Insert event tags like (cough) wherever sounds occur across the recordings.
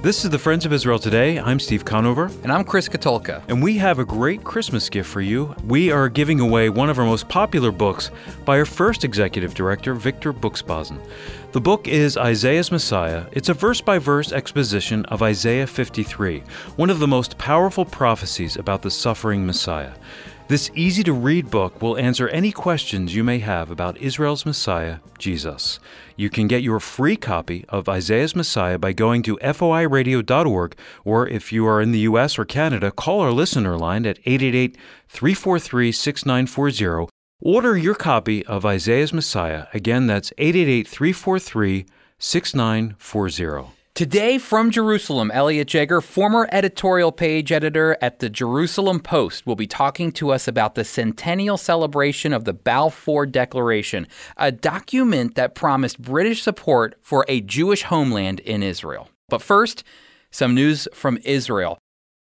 This is the Friends of Israel Today. I'm Steve Conover. And I'm Chris Katulka. And we have a great Christmas gift for you. We are giving away one of our most popular books by our first executive director, Victor Buksbazen. The book is Isaiah's Messiah. It's a verse by verse exposition of Isaiah 53, one of the most powerful prophecies about the suffering Messiah. This easy to read book will answer any questions you may have about Israel's Messiah, Jesus. You can get your free copy of Isaiah's Messiah by going to foiradio.org, or if you are in the U.S. or Canada, call our listener line at 888 343 6940. Order your copy of Isaiah's Messiah. Again, that's 888 343 6940. Today from Jerusalem, Elliot Jager, former editorial page editor at the Jerusalem Post, will be talking to us about the centennial celebration of the Balfour Declaration, a document that promised British support for a Jewish homeland in Israel. But first, some news from Israel.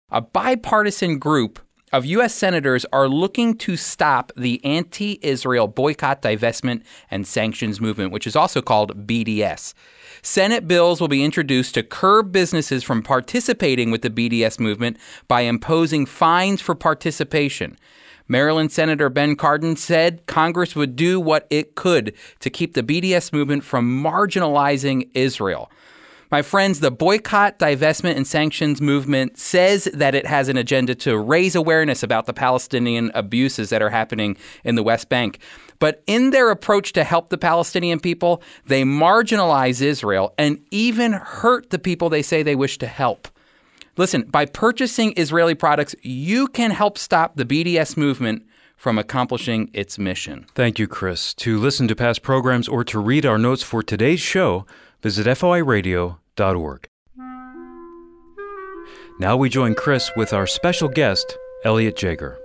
A bipartisan group of U.S. senators are looking to stop the anti Israel boycott, divestment, and sanctions movement, which is also called BDS. Senate bills will be introduced to curb businesses from participating with the BDS movement by imposing fines for participation. Maryland Senator Ben Cardin said Congress would do what it could to keep the BDS movement from marginalizing Israel. My friends, the boycott, divestment, and sanctions movement says that it has an agenda to raise awareness about the Palestinian abuses that are happening in the West Bank. But in their approach to help the Palestinian people, they marginalize Israel and even hurt the people they say they wish to help. Listen, by purchasing Israeli products, you can help stop the BDS movement from accomplishing its mission. Thank you, Chris. To listen to past programs or to read our notes for today's show, visit foiradio.com now we join Chris with our special guest, Elliot Jager.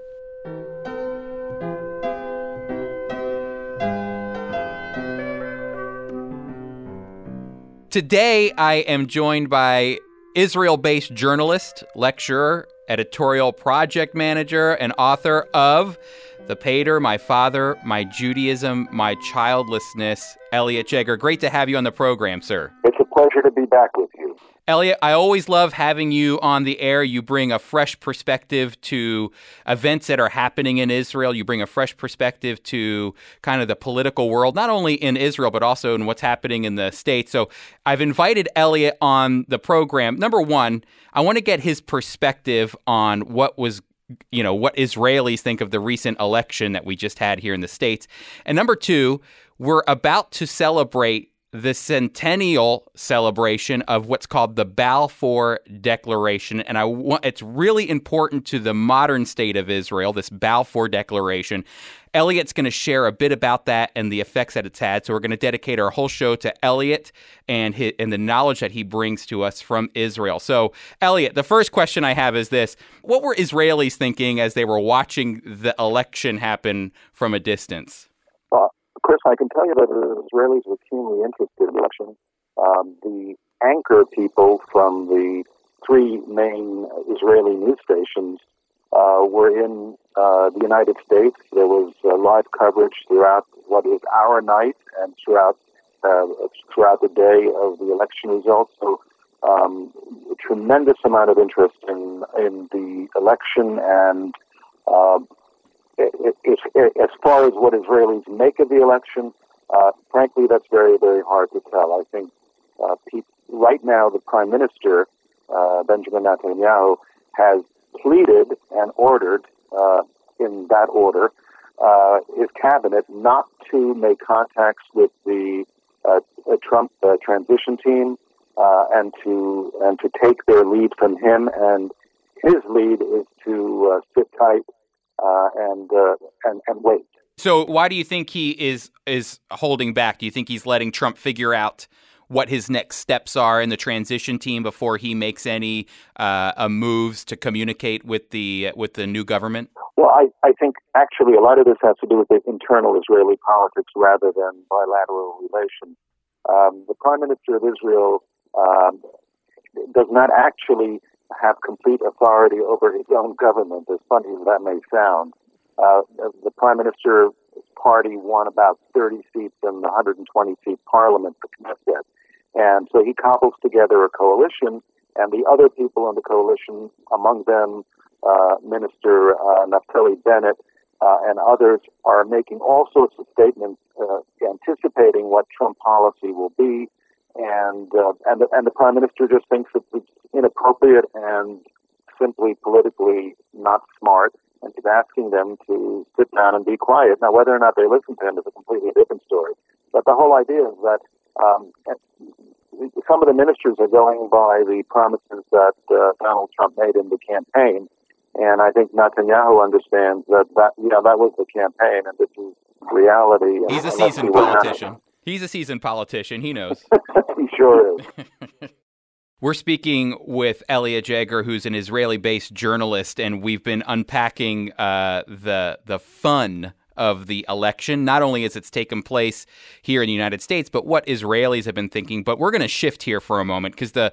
Today, I am joined by Israel based journalist, lecturer, editorial project manager, and author of The Pater, My Father, My Judaism, My Childlessness, Elliot Jager. Great to have you on the program, sir. It's a pleasure to be back with you. Elliot, I always love having you on the air. You bring a fresh perspective to events that are happening in Israel. You bring a fresh perspective to kind of the political world, not only in Israel, but also in what's happening in the States. So I've invited Elliot on the program. Number one, I want to get his perspective on what was you know what Israelis think of the recent election that we just had here in the states. And number 2, we're about to celebrate the centennial celebration of what's called the Balfour Declaration. And I want it's really important to the modern state of Israel, this Balfour Declaration. Elliot's going to share a bit about that and the effects that it's had. So we're going to dedicate our whole show to Elliot and his, and the knowledge that he brings to us from Israel. So, Elliot, the first question I have is this: What were Israelis thinking as they were watching the election happen from a distance? Chris, I can tell you that the Israelis were keenly interested in the election. Um, the anchor people from the three main Israeli news stations uh, were in uh, the United States. There was uh, live coverage throughout what is our night and throughout uh, throughout the day of the election results. So, um, a tremendous amount of interest in in the election and as far as what Israelis make of the election, uh, frankly, that's very, very hard to tell. I think uh, right now the prime minister, uh, Benjamin Netanyahu, has pleaded and ordered, uh, in that order, uh, his cabinet not to make contacts with the uh, Trump transition team and to and to take their lead from him. And his lead is to sit tight uh, and, uh, and and wait. So why do you think he is is holding back? Do you think he's letting Trump figure out what his next steps are in the transition team before he makes any uh, uh moves to communicate with the with the new government? Well, I, I think actually a lot of this has to do with the internal Israeli politics rather than bilateral relations. Um, the Prime Minister of Israel um, does not actually have complete authority over his own government, as funny as that may sound. Uh, the prime minister's party won about 30 seats in the 120 seat parliament for Knesset. And so he cobbles together a coalition and the other people in the coalition, among them uh, Minister uh, Naftali Bennett uh, and others, are making all sorts of statements uh, anticipating what Trump policy will be, and uh, and the, and the prime minister just thinks it's inappropriate and simply politically not smart, and is asking them to sit down and be quiet. Now, whether or not they listen to him is a completely different story. But the whole idea is that um, some of the ministers are going by the promises that uh, Donald Trump made in the campaign, and I think Netanyahu understands that that you know that was the campaign, and this is reality. He's a seasoned politician. He's a seasoned politician. He knows. (laughs) he sure is. (laughs) We're speaking with Elliot Jager, who's an Israeli-based journalist, and we've been unpacking uh, the the fun of the election, not only as it's taken place here in the United States, but what Israelis have been thinking. But we're going to shift here for a moment because the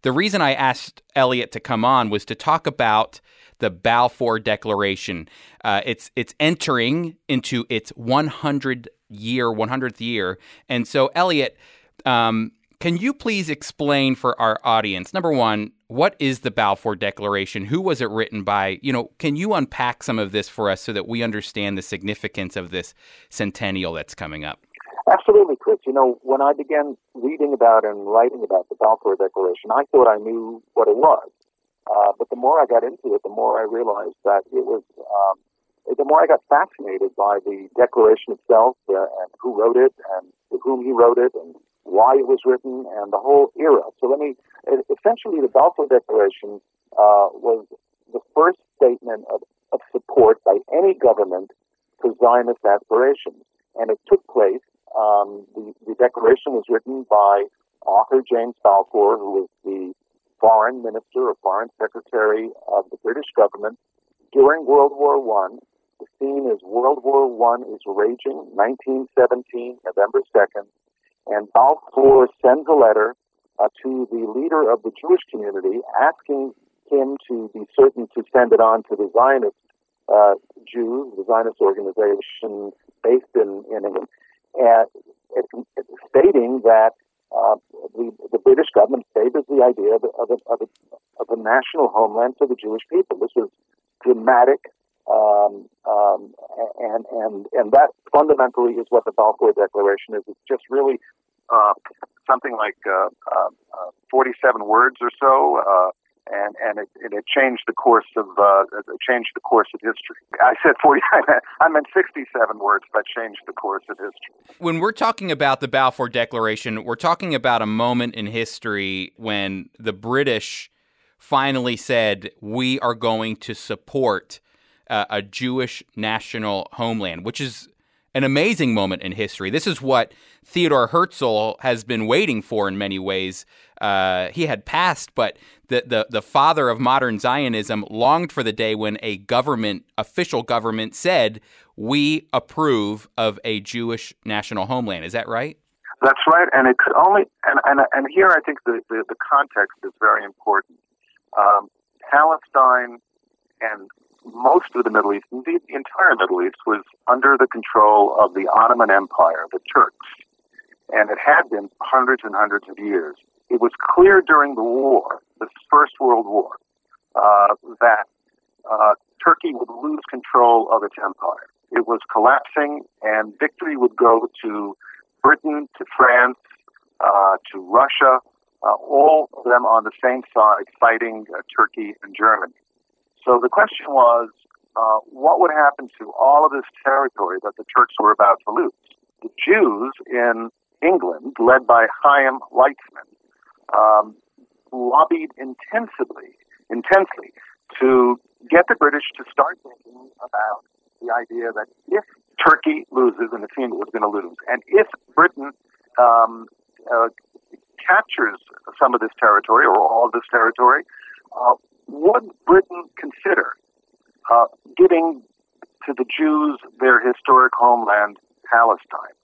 the reason I asked Elliot to come on was to talk about the Balfour Declaration. Uh, it's it's entering into its 100 year, 100th year, and so Elliot. Um, can you please explain for our audience, number one, what is the Balfour Declaration? Who was it written by? You know, can you unpack some of this for us so that we understand the significance of this centennial that's coming up? Absolutely, Chris. You know, when I began reading about and writing about the Balfour Declaration, I thought I knew what it was. Uh, but the more I got into it, the more I realized that it was, um, the more I got fascinated by the Declaration itself uh, and who wrote it and to whom he wrote it and why it was written, and the whole era. So let me, essentially, the Balfour Declaration uh, was the first statement of, of support by any government to Zionist aspirations. And it took place, um, the, the declaration was written by Arthur James Balfour, who was the foreign minister or foreign secretary of the British government during World War One. The scene is World War One is raging, 1917, November 2nd. And Balfour sends a letter uh, to the leader of the Jewish community asking him to be certain to send it on to the Zionist uh, Jews, the Zionist organization based in, in England, and stating that uh, the, the British government favors the idea of, of, a, of, a, of a national homeland for the Jewish people. This was dramatic um, um, and and and that fundamentally is what the Balfour Declaration is. It's just really uh, something like uh, uh, uh 47 words or so, uh, and and it, it, changed the course of uh, changed the course of history. I said 40. (laughs) I meant 67 words, but changed the course of history. When we're talking about the Balfour Declaration, we're talking about a moment in history when the British finally said we are going to support uh, a Jewish national homeland, which is an amazing moment in history. This is what Theodore Herzl has been waiting for in many ways. Uh, he had passed, but the, the, the father of modern Zionism longed for the day when a government, official government, said, We approve of a Jewish national homeland. Is that right? That's right. And it could only, and, and, and here I think the, the, the context is very important. Um, Palestine and most of the Middle East, indeed the entire Middle East, was under the control of the Ottoman Empire, the Turks. And it had been hundreds and hundreds of years. It was clear during the war, the First World War, uh, that uh, Turkey would lose control of its empire. It was collapsing, and victory would go to Britain, to France, uh, to Russia, uh, all of them on the same side fighting uh, Turkey and Germany. So the question was, uh, what would happen to all of this territory that the Turks were about to lose? The Jews in England, led by Chaim Weizmann, um, lobbied intensively, intensely to get the British to start thinking about the idea that if Turkey loses, and it seemed it was going to lose, and if Britain um, uh, captures some of this territory or all of this territory, uh, would Britain consider uh, giving to the Jews their historic homeland, Palestine?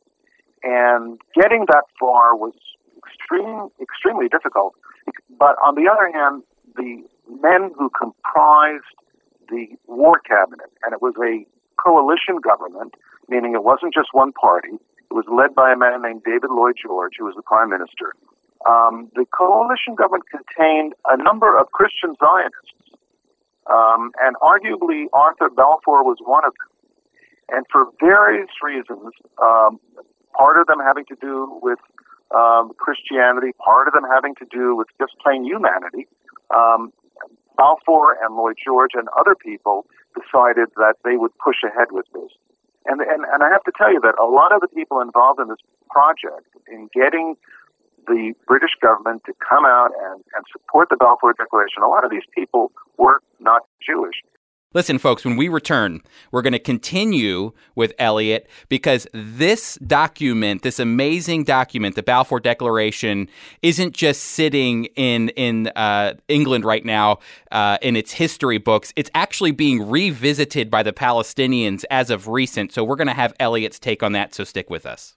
And getting that far was extreme, extremely difficult. But on the other hand, the men who comprised the war cabinet, and it was a coalition government, meaning it wasn't just one party. It was led by a man named David Lloyd George, who was the prime minister. Um, the coalition government contained a number of Christian Zionists, um, and arguably Arthur Balfour was one of them. And for various reasons, um, part of them having to do with um, Christianity, part of them having to do with just plain humanity, um, Balfour and Lloyd George and other people decided that they would push ahead with this. And, and, and I have to tell you that a lot of the people involved in this project in getting the British government to come out and, and support the Balfour Declaration. A lot of these people were not Jewish. Listen, folks, when we return, we're going to continue with Elliot because this document, this amazing document, the Balfour Declaration, isn't just sitting in in uh, England right now uh, in its history books. It's actually being revisited by the Palestinians as of recent. So we're going to have Elliot's take on that. So stick with us.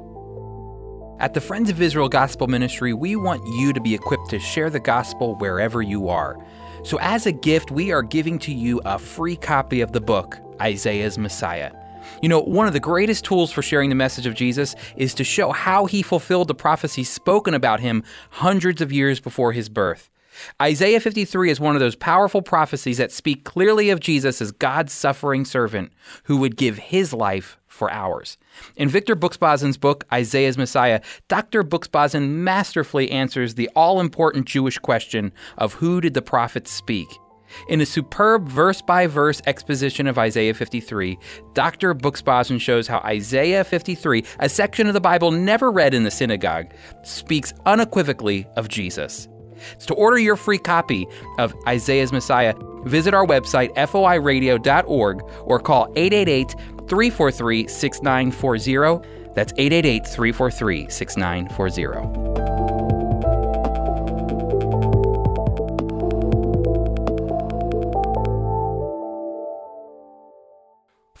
At the Friends of Israel Gospel Ministry, we want you to be equipped to share the gospel wherever you are. So, as a gift, we are giving to you a free copy of the book, Isaiah's Messiah. You know, one of the greatest tools for sharing the message of Jesus is to show how he fulfilled the prophecies spoken about him hundreds of years before his birth. Isaiah 53 is one of those powerful prophecies that speak clearly of Jesus as God's suffering servant who would give his life for ours. In Victor Buksbazen's book, Isaiah's Messiah, Dr. Buksbazen masterfully answers the all important Jewish question of who did the prophets speak? In a superb verse by verse exposition of Isaiah 53, Dr. Buksbazen shows how Isaiah 53, a section of the Bible never read in the synagogue, speaks unequivocally of Jesus. To order your free copy of Isaiah's Messiah, visit our website, foiradio.org, or call 888 343 6940. That's 888 343 6940.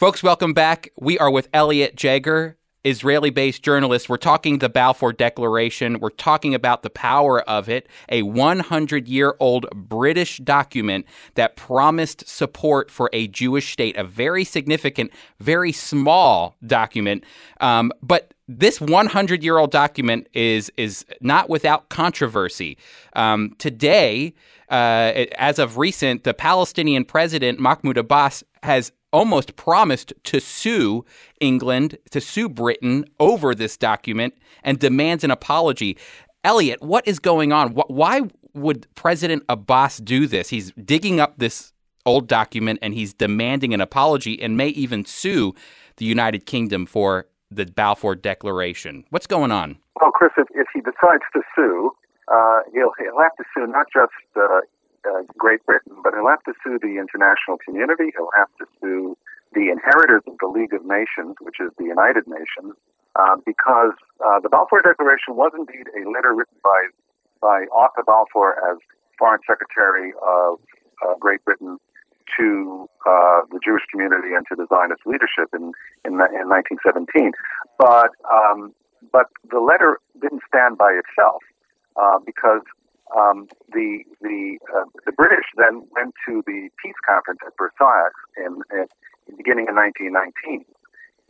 Folks, welcome back. We are with Elliot Jager, Israeli based journalists. We're talking the Balfour Declaration. We're talking about the power of it, a 100 year old British document that promised support for a Jewish state, a very significant, very small document. Um, but this 100 year old document is is not without controversy. Um, today, uh, as of recent, the Palestinian president Mahmoud Abbas has almost promised to sue England, to sue Britain over this document and demands an apology. Elliot, what is going on? Why would President Abbas do this? He's digging up this old document and he's demanding an apology and may even sue the United Kingdom for the Balfour Declaration. What's going on? Well, Chris, if, if he decides to sue, uh, he'll, he'll have to sue not just uh, uh, Great Britain, but he'll have to sue the international community. He'll have to sue the inheritors of the League of Nations, which is the United Nations, uh, because uh, the Balfour Declaration was indeed a letter written by by Arthur Balfour as Foreign Secretary of uh, Great Britain to uh, the Jewish community and to the Zionist leadership in in, in 1917. But um, but the letter didn't stand by itself uh, because um, the the uh, the British then went to the peace conference at Versailles in, in, in beginning in 1919,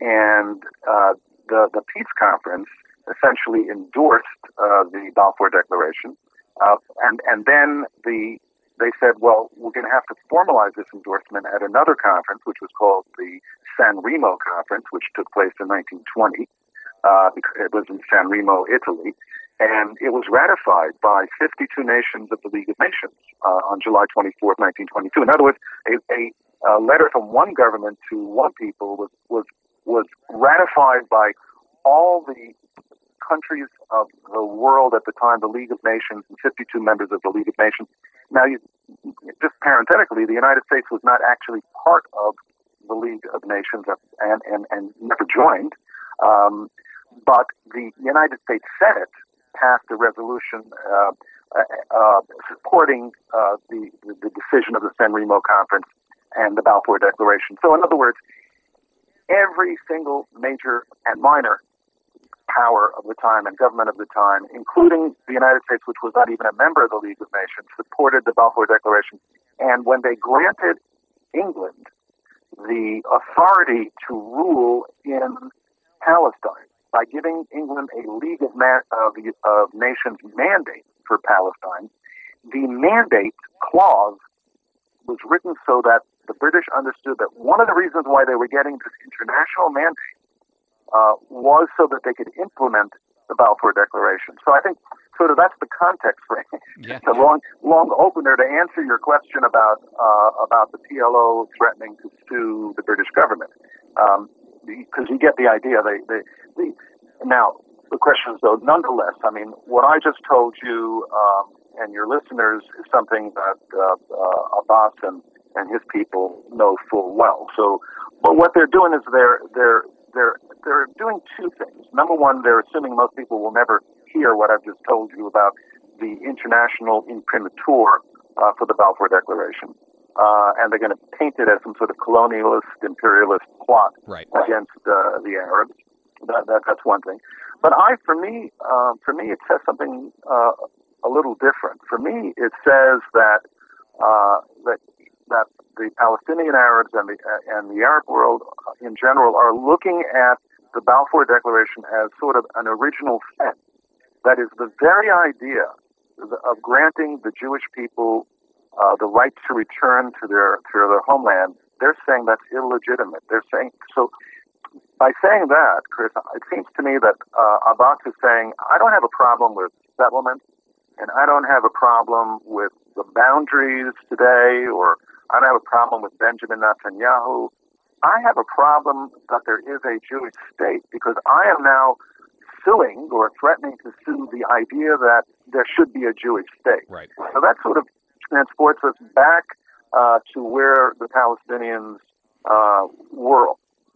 and uh, the the peace conference essentially endorsed uh, the Balfour Declaration, uh, and and then the they said, well, we're going to have to formalize this endorsement at another conference, which was called the San Remo Conference, which took place in 1920. Uh, it was in San Remo, Italy, and it was ratified by 52 nations of the League of Nations uh, on July 24, 1922. In other words, a, a, a, letter from one government to one people was, was, was ratified by all the countries of the world at the time, the League of Nations, and 52 members of the League of Nations. Now, you, just parenthetically, the United States was not actually part of the League of Nations and, and, and never joined. Um, but the United States Senate passed a resolution uh, uh, uh supporting the, the decision of the San Remo Conference and the Balfour Declaration. So, in other words, every single major and minor power of the time and government of the time, including the United States, which was not even a member of the League of Nations, supported the Balfour Declaration. And when they granted England the authority to rule in Palestine by giving England a League of, Ma- of, of Nations mandate for Palestine, the mandate clause was written so that the British understood that one of the reasons why they were getting this international mandate uh, was so that they could implement the Balfour Declaration. So I think sort of that's the context for. (laughs) Yeah. It's a long, long opener to answer your question about uh, about the PLO threatening to sue the British government, because you get the idea. They, they, they, now the question is though, nonetheless. I mean, what I just told you um, and your listeners is something that uh, uh, Abbas and and his people know full well. So, but what they're doing is they're they're they're they're doing two things. Number one, they're assuming most people will never hear what I've just told you about the international imprimatur uh, for the Balfour Declaration. Uh, and they're going to paint it as some sort of colonialist, imperialist plot right. against uh, the Arabs. That, that, that's one thing. But I, for me, uh, for me, it says something uh, a little different. For me, it says that uh, that that the Palestinian Arabs and the and the Arab world in general are looking at the Balfour Declaration as sort of an original sin. That is the very idea of granting the Jewish people uh, the right to return to their to their homeland. They're saying that's illegitimate. They're saying so. By saying that, Chris, it seems to me that uh, Abbas is saying I don't have a problem with settlement, and I don't have a problem with the boundaries today, or I don't have a problem with Benjamin Netanyahu. I have a problem that there is a Jewish state because I am now suing or threatening to sue the idea that there should be a Jewish state. Right. So that sort of transports us back uh, to where the Palestinians uh, were,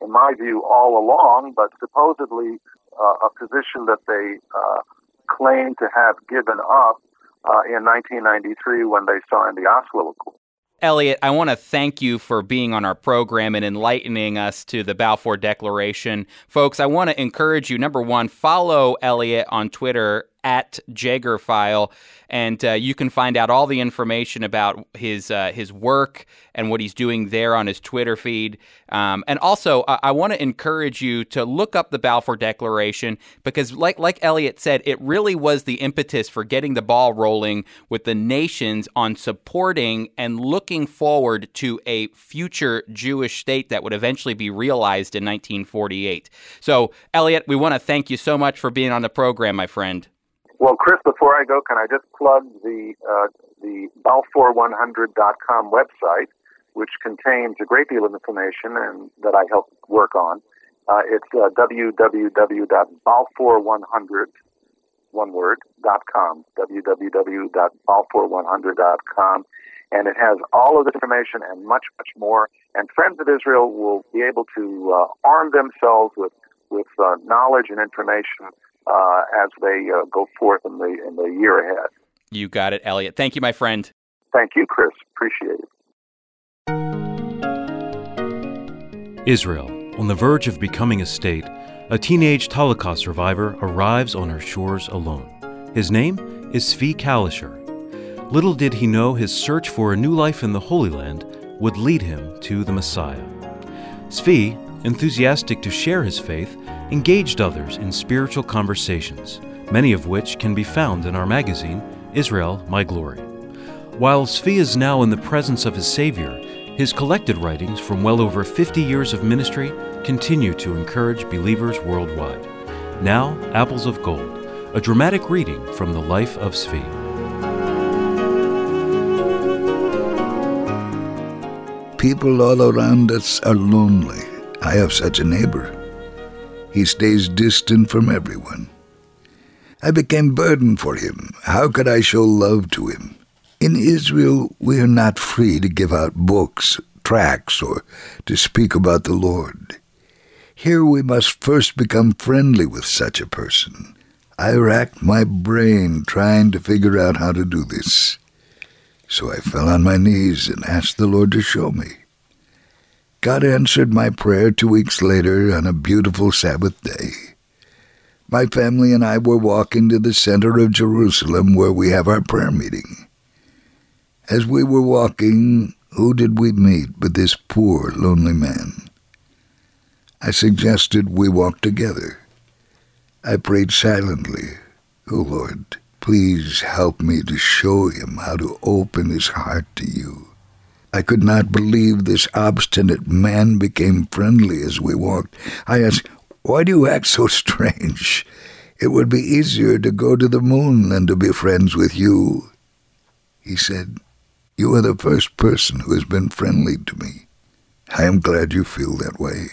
in my view, all along, but supposedly uh, a position that they uh, claim to have given up uh, in 1993 when they signed the Oslo Accord. Elliot, I want to thank you for being on our program and enlightening us to the Balfour Declaration. Folks, I want to encourage you number one, follow Elliot on Twitter at JagerFile, and uh, you can find out all the information about his uh, his work and what he's doing there on his Twitter feed. Um, and also, I, I want to encourage you to look up the Balfour Declaration because, like like Elliot said, it really was the impetus for getting the ball rolling with the nations on supporting and looking forward to a future Jewish state that would eventually be realized in 1948. So, Elliot, we want to thank you so much for being on the program, my friend. Well, Chris, before I go, can I just plug the uh, the balfour100.com website, which contains a great deal of information and that I help work on. Uh, it's uh, www.balfour100 one word dot com www.balfour100.com and it has all of the information and much much more and friends of israel will be able to uh, arm themselves with with uh, knowledge and information uh, as they uh, go forth in the in the year ahead. You got it, Elliot. Thank you, my friend. Thank you, Chris. Appreciate it. Israel, on the verge of becoming a state, a teenage Holocaust survivor arrives on her shores alone. His name is Zvi Kalisher. Little did he know his search for a new life in the Holy Land would lead him to the Messiah. Svi, enthusiastic to share his faith, engaged others in spiritual conversations, many of which can be found in our magazine, Israel My Glory. While Zvi is now in the presence of his Savior, his collected writings from well over 50 years of ministry continue to encourage believers worldwide. Now, Apples of Gold, a dramatic reading from the life of Zvi. People all around us are lonely. I have such a neighbor. He stays distant from everyone. I became burden for him. How could I show love to him? In Israel, we are not free to give out books tracts or to speak about the Lord. Here we must first become friendly with such a person. I racked my brain trying to figure out how to do this. So I fell on my knees and asked the Lord to show me. God answered my prayer two weeks later on a beautiful Sabbath day. My family and I were walking to the center of Jerusalem where we have our prayer meeting. As we were walking, who did we meet but this poor, lonely man? I suggested we walk together. I prayed silently, O oh Lord, please help me to show him how to open his heart to you. I could not believe this obstinate man became friendly as we walked. I asked, Why do you act so (laughs) strange? It would be easier to go to the moon than to be friends with you. He said, you are the first person who has been friendly to me. I am glad you feel that way.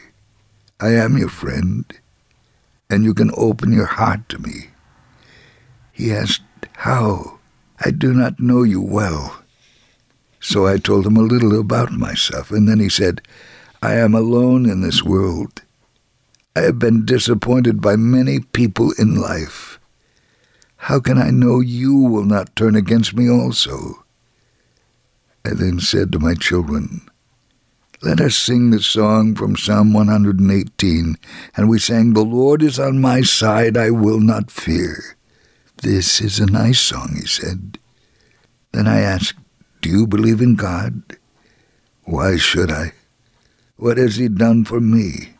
I am your friend, and you can open your heart to me. He asked, How? I do not know you well. So I told him a little about myself, and then he said, I am alone in this world. I have been disappointed by many people in life. How can I know you will not turn against me also? I then said to my children, Let us sing the song from Psalm 118. And we sang, The Lord is on my side, I will not fear. This is a nice song, he said. Then I asked, Do you believe in God? Why should I? What has he done for me?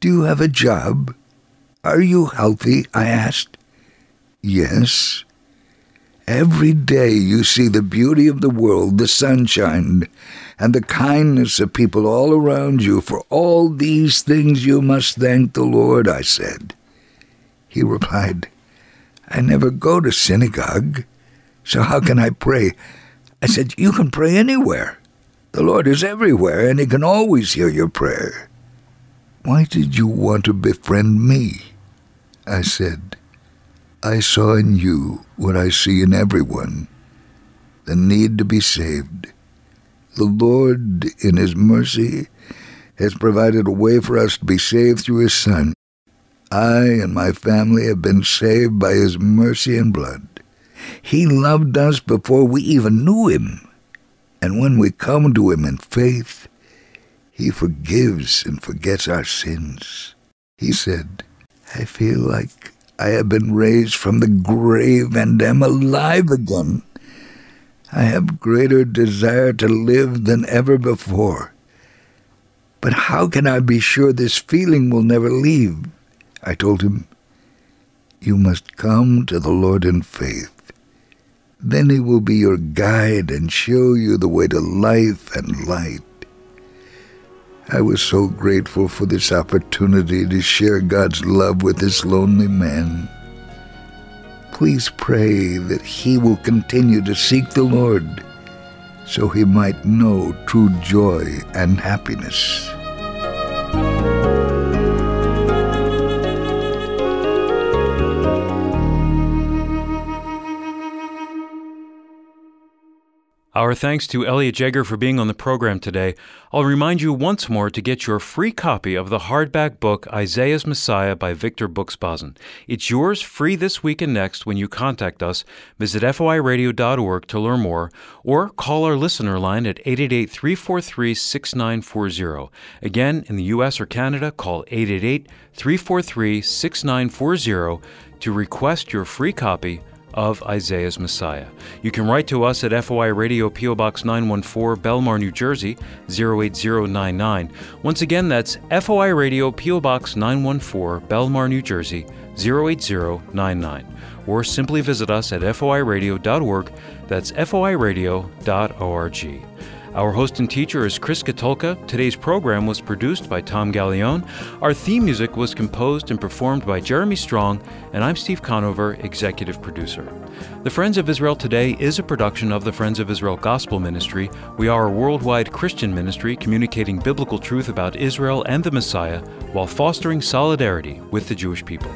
Do you have a job? Are you healthy? I asked. Yes. Every day you see the beauty of the world, the sunshine, and the kindness of people all around you. For all these things you must thank the Lord, I said. He replied, I never go to synagogue, so how can I pray? I said, You can pray anywhere. The Lord is everywhere, and He can always hear your prayer. Why did you want to befriend me? I said, I saw in you what I see in everyone the need to be saved. The Lord, in His mercy, has provided a way for us to be saved through His Son. I and my family have been saved by His mercy and blood. He loved us before we even knew Him. And when we come to Him in faith, He forgives and forgets our sins. He said, I feel like I have been raised from the grave and am alive again. I have greater desire to live than ever before. But how can I be sure this feeling will never leave? I told him, You must come to the Lord in faith. Then he will be your guide and show you the way to life and light. I was so grateful for this opportunity to share God's love with this lonely man. Please pray that he will continue to seek the Lord so he might know true joy and happiness. Our thanks to Elliot Jager for being on the program today. I'll remind you once more to get your free copy of the hardback book Isaiah's Messiah by Victor Buksbazen. It's yours free this week and next when you contact us. Visit foiradio.org to learn more or call our listener line at 888-343-6940. Again, in the US or Canada, call 888-343-6940 to request your free copy of Isaiah's Messiah. You can write to us at FOI Radio PO Box 914, Bellmawr, New Jersey 08099. Once again, that's FOI Radio PO Box 914, Bellmawr, New Jersey 08099. Or simply visit us at foiradio.org. That's foiradio.org. Our host and teacher is Chris Katulka. Today's program was produced by Tom Gallione. Our theme music was composed and performed by Jeremy Strong, and I'm Steve Conover, executive producer. The Friends of Israel Today is a production of the Friends of Israel Gospel Ministry. We are a worldwide Christian ministry communicating biblical truth about Israel and the Messiah while fostering solidarity with the Jewish people.